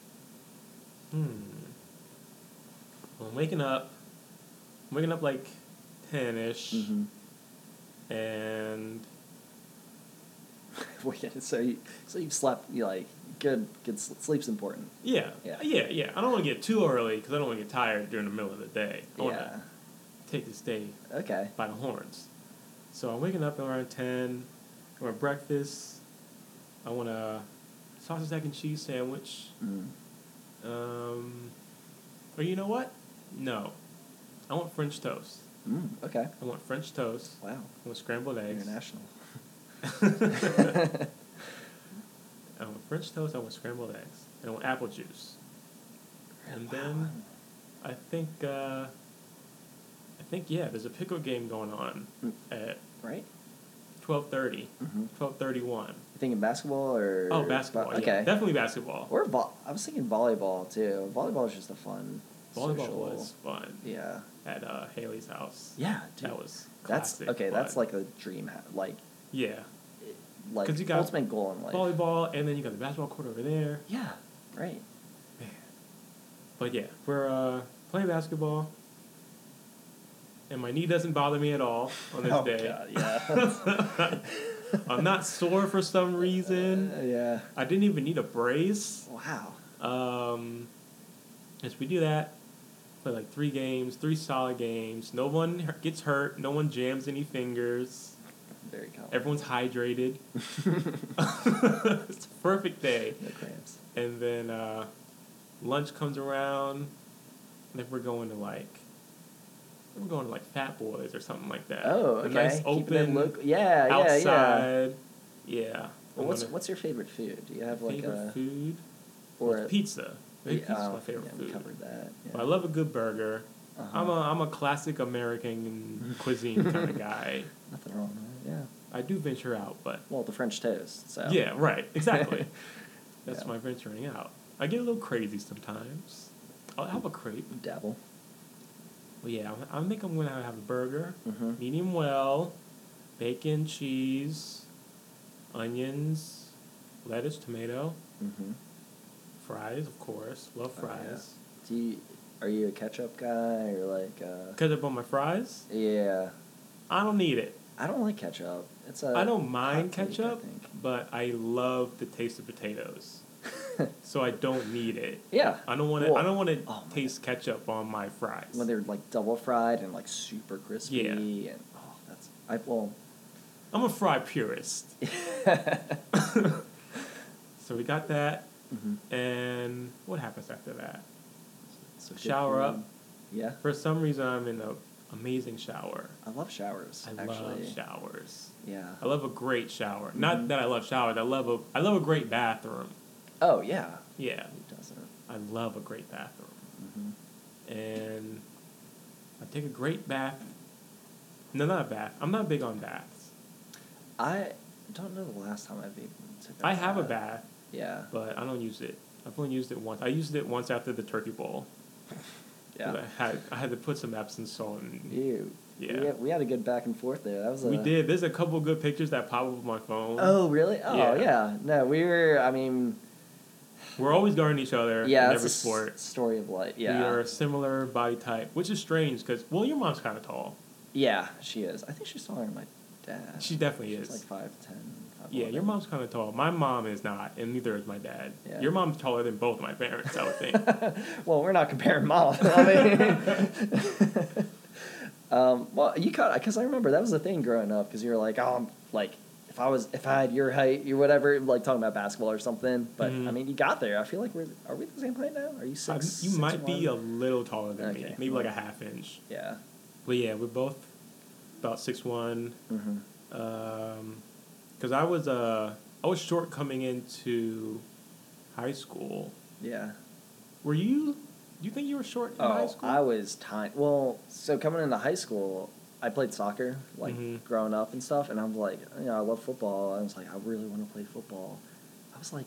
Hmm. Well, I'm waking up. I'm waking up like ten ish, Mm-hmm. and Wait, so you so you've slept you like good good sleep's important. yeah, Yeah. yeah, yeah. I don't want to get too early because I don't want to get tired during the middle of the day. I Yeah. Take this day Okay. by the horns. So I'm waking up around ten. I want breakfast. I want a sausage egg and cheese sandwich. Mm. Um, or you know what? No, I want French toast. Mm, okay. I want French toast. Wow. I want scrambled eggs. International. I want French toast. I want scrambled eggs. And I want apple juice. And then I think uh, think yeah, there's a pickle game going on Mm. at right. twelve thirty. Mm-hmm. Twelve thirty one. Thinking basketball or? Oh, basketball. Yeah, Okay. definitely basketball. Or vo- I was thinking volleyball too. Volleyball is just a fun. Volleyball social- was fun Yeah. at uh, Haley's house. Yeah, dude. That was that's classic okay. That's like a dream. Ha- like, yeah, it- like 'Cause you got ultimate goal in life. volleyball, and then you got the basketball court over there. Yeah. Right. Man. But yeah, we're uh, playing basketball, and my knee doesn't bother me at all on this oh day. God. Yeah. I'm not sore for some reason. Uh, yeah. I didn't even need a brace. Wow. Um, as we do that, play like three games, three solid games. No one gets hurt. No one jams any fingers. Very calm. Everyone's hydrated. it's a perfect day. no cramps. And then uh, lunch comes around. And then we're going to like, we're going to like Fat Boys or something like that. Oh, A okay. nice open local. Yeah, yeah, yeah. outside. Yeah. Well, what's gonna- what's your favorite food? Do you have like favorite a food? or a pizza. Maybe Yeah, pizza's oh, my favorite yeah, food. covered that. Yeah. I love a good burger. Uh-huh. I'm a I'm a classic American cuisine kind of guy. Nothing wrong with that. Yeah. I do venture out, but Well, the French toast. So. yeah, right, exactly. That's Yeah. my venturing out. I get a little crazy sometimes. I'll have a crepe. Dabble. Well, yeah, I think I'm gonna have a burger, Mm-hmm. medium well, bacon, cheese, onions, lettuce, tomato, Mm-hmm. fries, of course. Love Oh, yeah. fries. Do you, are you a ketchup guy or like? Uh, Ketchup on my fries? yeah. I don't need it. I don't like ketchup. It's a. I don't mind hot take, I ketchup, but I love the taste of potatoes. so I don't need it. yeah. I don't want to. I don't want to oh, taste ketchup on my fries. When they're like double fried and like super crispy Yeah. and oh that's I well. I'm a fry purist. So we got that, Mhm. and what happens after that? So Shower up. Yeah. For some reason, I'm in an amazing shower. I love showers. I actually. love showers. Yeah. I love a great shower. Mhm. Not that I love showers. I love a. I love a great bathroom. Oh yeah. Yeah, Who doesn't? I love a great bathroom. hmm and I take a great bath. No, not a bath. I'm not big on baths. I don't know the last time I've even took. I have a bath, Yeah. but I don't use it. I've only used it once. I used it once after the turkey bowl. Yeah. I had I had to put some Epsom salt in. Ew. Yeah. We, had, we had a good back and forth there. That was a, We did. There's a couple good pictures that pop up on my phone. Oh really? Oh Yeah. yeah. No, we were. I mean, We're always guarding each other yeah, in every a s- sport. story of life. Yeah. We are a similar body type, which is strange because well, your mom's kind of tall. Yeah, she is. I think she's taller than my dad. She definitely She's is. like five ten. yeah, your mom's kind of tall. My mom is not, and neither is my dad. Yeah. Your mom's taller than both of my parents, I would think. Well, we're not comparing mom. I mean, um, well, you caught because I remember that was the thing growing up because you were like, oh, I'm like. If I was, if I had your height, you whatever, like talking about basketball or something, but Mhm. I mean, you got there. I feel like we're, are we the same height now? Are you six? you six might be a little taller than me, Okay, maybe like a half inch. yeah. But yeah, we're both about six one. hmm Um, because I was uh I was short coming into high school. Yeah. Were you? Do you think you were short in high Oh, school? I was tiny. Well, so coming into high school, I played soccer, like Mhm. growing up and stuff, and I'm like, you know, I love football. I was like, I really want to play football. I was like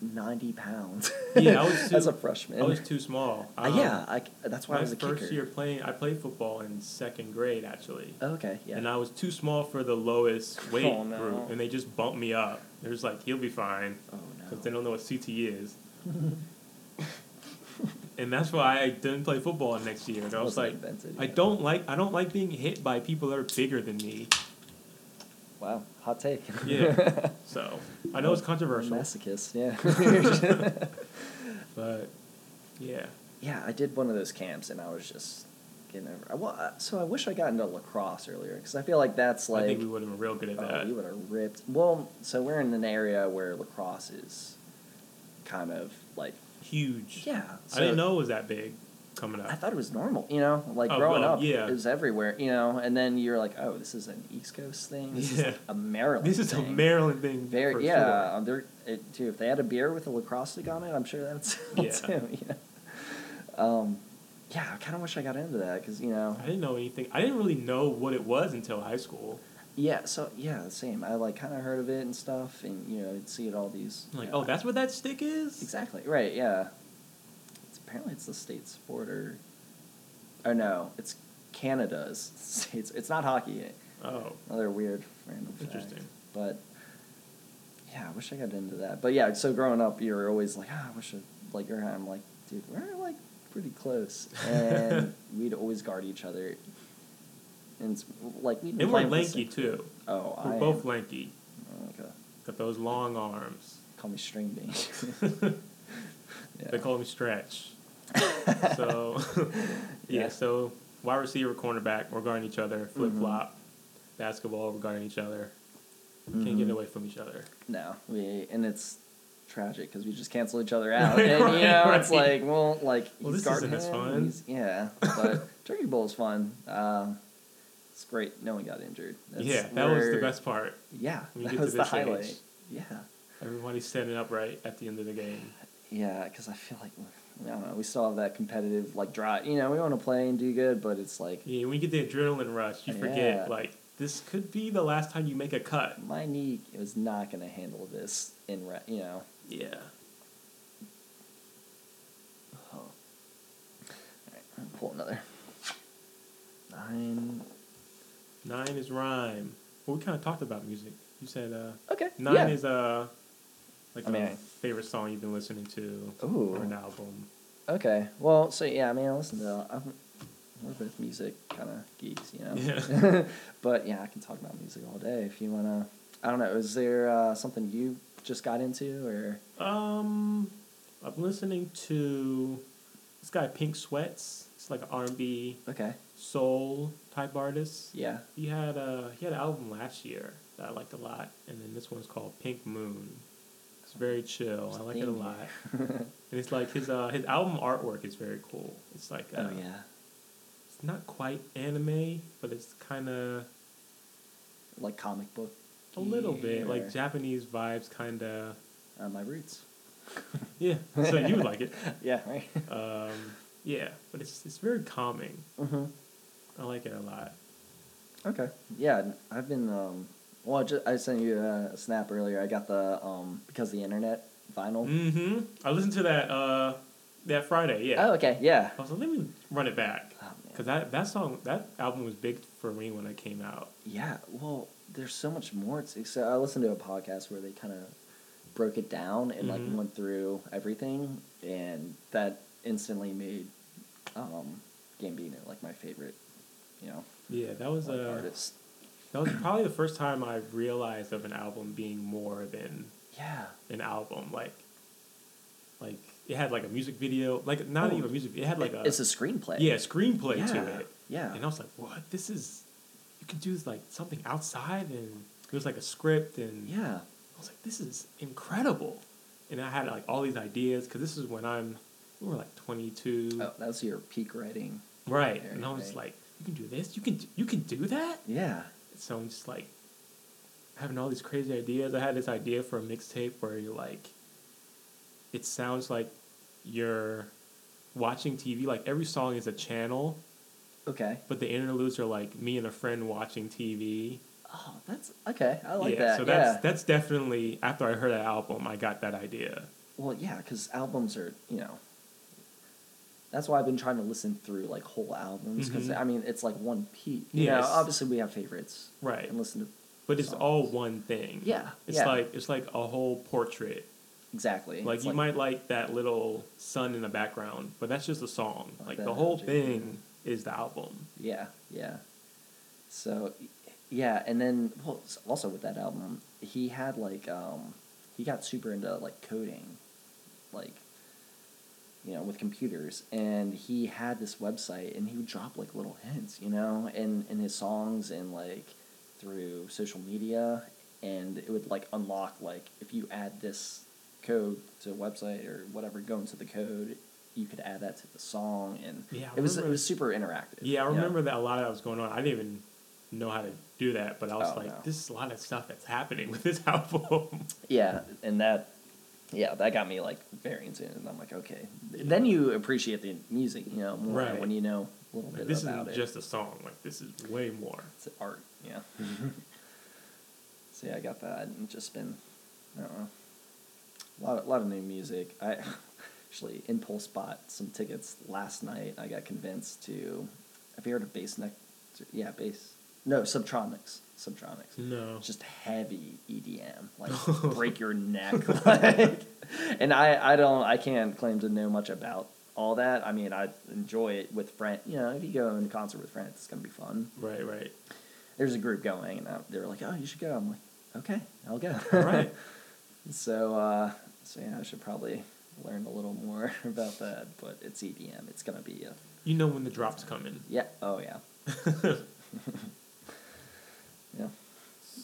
ninety pounds. Yeah, I was too- as a freshman. I was too small. Uh, Um, yeah, I, that's why I was a first kicker. year playing, I played football in second grade actually, Oh, okay, yeah. and I was too small for the lowest weight Oh, no. group, and they just bumped me up. They're just like, "He'll be fine," oh because they don't know what CTE is. and that's why I didn't play football next year. I was like, invented, I don't like I don't like being hit by people that are bigger than me. Wow, hot take. Yeah. So I know it's controversial, Masochist, yeah. but yeah, yeah, I did one of those camps, and I was just getting over. Well, uh, so I wish I got into lacrosse earlier because I feel like that's like I think we would have been real good at Oh, that. you would have ripped. Well, so we're in an area where lacrosse is kind of like Huge. yeah. I didn't know it was that big coming up. I thought it was normal, you know, like Oh, growing well, up, yeah. it was everywhere, you know. And then you're like, oh, this is an East Coast thing. This Yeah. is a Maryland. this is a thing. Maryland thing. Very yeah. sure. um, They're it, too. If they had a beer with a lacrosse stick on it, I'm sure that's Yeah. too. You know? Um, yeah, I kind of wish I got into that because you know, I didn't know anything. I didn't really know what it was until high school. Yeah. So yeah, same. I like kind of heard of it and stuff, and you know, you'd see it all these. Like, you know, oh, that's what that stick is. Exactly. Right. Yeah. It's apparently it's the state sport or, or no, it's Canada's states. It's not hockey. Oh, Another weird random fact. Interesting. But yeah, I wish I got into that. But yeah, so growing up, you're always like, ah, I wish I like your I'm like, dude, we're like pretty close, and we'd always guard each other. And it's, like we'd been and we're playing with the lanky too. Oh, We're I both am. lanky. Okay. Got those long arms. Call me string bean. yeah. They call me stretch. so yeah. Yeah. so wide receiver, cornerback, we're guarding each other. Flip Mhm. flop, basketball, we're guarding each other. Can't get away from each other. No, we and it's tragic because we just cancel each other out, and you know right, it's right. like, well, like Well, he's this guarding isn't as him, fun. he's- yeah, but Turkey Bowl is fun. Um, it's great. No one got injured. That's yeah, that was the best part. Yeah, that was the highlight. age. Yeah, Everybody's standing upright at the end of the game. yeah, because I feel like I don't know. We still have that competitive like drive. You know, we want to play and do good, but it's like Yeah, when you get the adrenaline rush, you forget Yeah. like this could be the last time you make a cut. my knee is not going to handle this in re- you know. Yeah. Oh. All right, pull another. Nine. Nine is rhyme. Well, we kind of talked about music. You said uh, Okay. nine yeah. is uh, like I mean, favorite song you've been listening to Ooh. or an album. Okay. Well, so yeah, I mean, I listen to. I'm, we're both music kind of geeks, you know. Yeah. but yeah, I can talk about music all day if you wanna. I don't know. Is there uh, something you just got into, or Um, I'm listening to this guy Pink Sweats. It's like an R&B okay? Soul type artist. Yeah. He had a he had an album last year that I liked a lot, and then this one's called Pink Moon. It's very chill. I like it a lot, and it's like his uh his album artwork is very cool. It's like uh, oh yeah. it's not quite anime, but it's kind of Like comic book. a little bit like Japanese vibes, kind of. uh, my roots. Yeah, so you would like it. Yeah. Right. Um, yeah, but it's it's very calming. mm-hmm. I like it a lot. Okay. Yeah, I've been. Um, well, I, just, I sent you a snap earlier. I got the um because of the internet vinyl. Mm-hmm. I listened to that uh that Friday. Yeah. Oh, okay. Yeah. I was like, let me run it back. Oh Because that, that song, that album was big for me when it came out. Yeah, well, there's so much more. To, so I listened to a podcast where they kind of broke it down and Mhm. like went through everything, and that instantly made um, Gambino like my favorite, you know, Yeah, that was like, uh, artist. that was probably the first time I realized of an album being more than Yeah, an album. Like, like it had like a music video, like not Oh. even a music. It had like a it's a screenplay. yeah screenplay yeah, to it, Yeah, and I was like, what? This is you can do like something outside, and it was like a script, and yeah, I was like, this is incredible. And I had like all these ideas because this is when I'm we were like 22, oh, that was your peak writing. right? And I was like, you can do this, you can you can do that. Yeah, So I'm just like having all these crazy ideas. I had this idea for a mixtape where you're like, it sounds like you're watching TV. Like every song is a channel, okay. but the interludes are like me and a friend watching TV. Oh, that's okay. I like yeah, that. so yeah. that's that's definitely after I heard that album, I got that idea. Well, yeah, because albums are, you know, that's why I've been trying to listen through like whole albums because Mhm. I mean it's like one piece. You Yes. know, obviously we have favorites Right. and listen to But it's songs. all one thing. Yeah, It's yeah. like it's like a whole portrait. exactly. Like It's you might like that little sun in the background, but that's just a song. Like Like the whole thing is the album. Yeah, yeah. So, yeah, and then well, also with that album, he had like um, he got super into like coding, like you know, with computers, and he had this website, and he would drop like little hints, you know, in in his songs and like through social media, and it would like unlock like if you add this code to a website or whatever, go into the code. You could add that to the song, and Yeah, it was it was super interactive. Yeah, I you know? remember that a lot of that was going on. I didn't even know how to do that, but I was Oh, like, no. this is a lot of stuff that's happening with this album. Yeah, and that, yeah, that got me like very into it, and I'm like, okay. Then you appreciate the music, you know, more Right. when you know a little Like, bit this about isn't it. just a song. Like this is way more. it's art, yeah. so yeah, I got that, and just been, I don't know, a lot, of, lot of new music. I actually impulse bought some tickets last night. I got convinced to. Have you heard of Bass Neck? Yeah, bass. No, Subtronics. Subtronics. No. Just heavy EDM, like break your neck. Like, and I, I don't, I can't claim to know much about all that. I mean, I enjoy it with friends. You know, if you go in concert with friends, it's gonna be fun. Right, right. There's a group going, and I, they were like, "Oh, you should go." I'm like, "Okay, I'll go." All right. so, uh, so yeah, I should probably learn a little more about that. But it's EDM. It's gonna be a You know when the drops come in. yeah. Oh yeah. Yeah.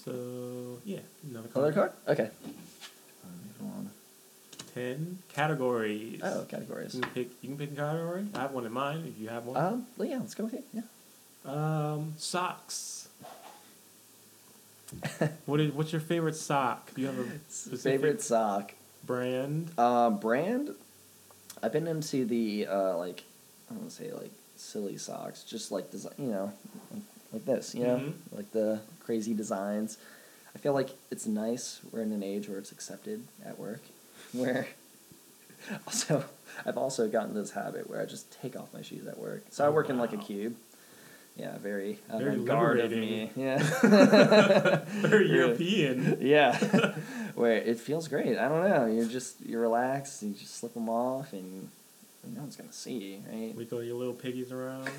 So yeah, another Other card. card? Okay. Ten categories. Oh, categories. You can pick. You can pick a category. I have one in mind. If you have one. Um, well, yeah, let's go with it. Yeah. Um, socks. what is? What's your favorite sock? Do you have a Favorite sock. brand? Uh, brand. I've been into the uh, like I don't want to say like silly socks, just like design, you know, like, like this, you know, Mhm. like the crazy designs. I feel like it's nice. We're in an age where it's accepted at work, where also I've also gotten this habit where I just take off my shoes at work. So I Oh, work in like a cube. Yeah, very Very avant-garde of me. Yeah. Very European. Yeah, where it feels great. I don't know. You're just you're relaxed. You just slip them off, and no one's gonna see, right? Wiggle your little piggies around.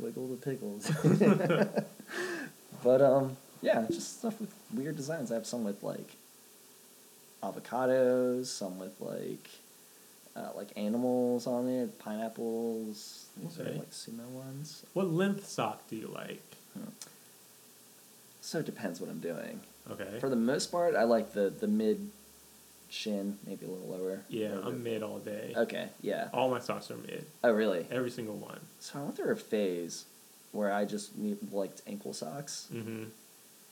Wiggle the pickles. But um, yeah, just stuff with weird designs. I have some with like avocados, some with like uh, like animals on it, pineapples. These are like sumo ones. What length sock do you like? So it depends what I'm doing. Okay. For the most part, I like the the mid shin, maybe a little lower. yeah, the- I'm mid all day. Okay, yeah. All my socks are mid. Oh, really? Every single one. So I went through a phase where I just need, liked ankle socks, Mm-hmm.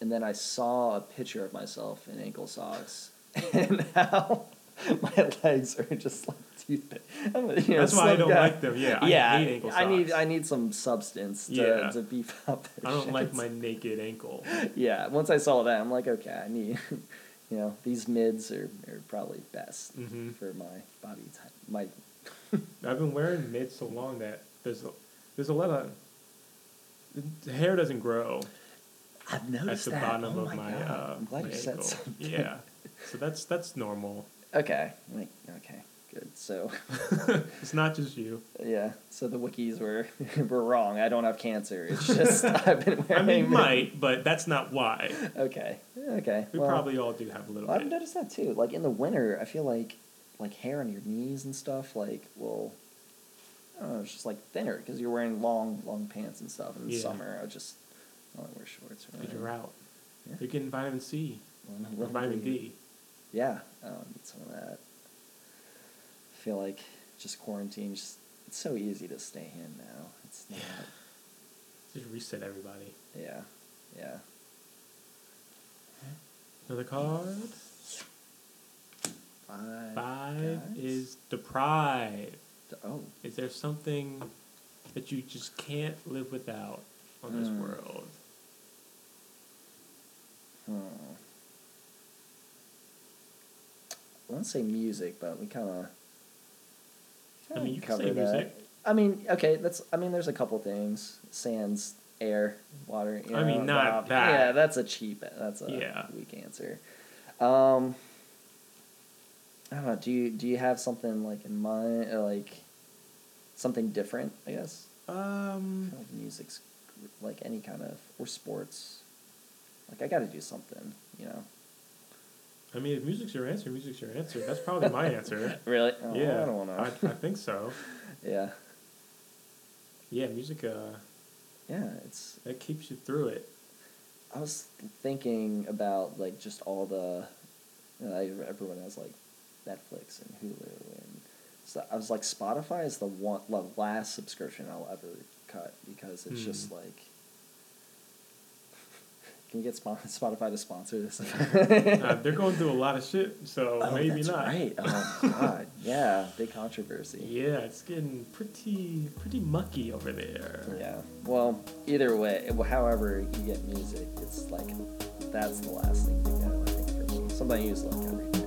and then I saw a picture of myself in ankle socks, and now my legs are just like toothpick. You know, That's why I don't guy. like them. Yeah, I yeah, hate ankle I need. I need some substance to, Yeah. to beef up. I don't like my naked ankle. Yeah, once I saw that, I'm like, okay, I need, you know, these mids are, are probably best Mhm. for my body type. My I've been wearing mids so long that there's a, there's a lot of the hair doesn't grow I've at noticed the that. bottom oh of my, my. god! Uh, I'm glad my you said ankle. something. Yeah, so that's that's normal. Okay. Like, okay. Good. So, It's not just you. yeah. So the wikis were were wrong. I don't have cancer. It's just I've been wearing. I mean, them. might, but that's not why. Okay. Okay. We well, probably all do have a little Well, I've noticed that too. Like in the winter, I feel like like hair on your knees and stuff like will. I don't know. It's just like thinner because you're wearing long long pants and stuff. In the Yeah. summer, I just I only wear shorts. Because you're out. Yeah. You're getting vitamin C Well, or vitamin D. Yeah, I don't need some of that. I feel like just quarantine. Just it's so easy to stay in now. It's not. Just reset everybody. Yeah, yeah. Another card. Five. Five guys. is deprived. Oh, Is there something that you just can't live without on this Hmm. world? hmm. I want to say music, but we kind of. I mean, you can say music. I mean, okay, that's. I mean, there's a couple things. Sands, air, water. You I mean, not that. Yeah, that's a cheap. That's a Yeah. weak answer. Um, I don't know. Do you do you have something like in mind, like something different? I guess. I Um, feel like music's like any kind of or sports. Like I got to do something, you know. I mean, if music's your answer, music's your answer. That's probably my answer. Really? Oh, yeah, I don't know. I, I think so. yeah. Yeah, music. Uh, Yeah, it's that keeps you through it. I was thinking about like just all the, you know, I- everyone has like Netflix and Hulu and so I was like Spotify is the one the last subscription I'll ever cut because it's Hmm. just like. Can you get Spotify to sponsor this? Uh, they're going through a lot of shit, so oh, maybe that's not. right. Oh God, yeah, big controversy. Yeah, it's getting pretty pretty mucky over there. Yeah. Well, either way, however you get music, it's like that's the last thing to go. I think for me, somebody who's like every day.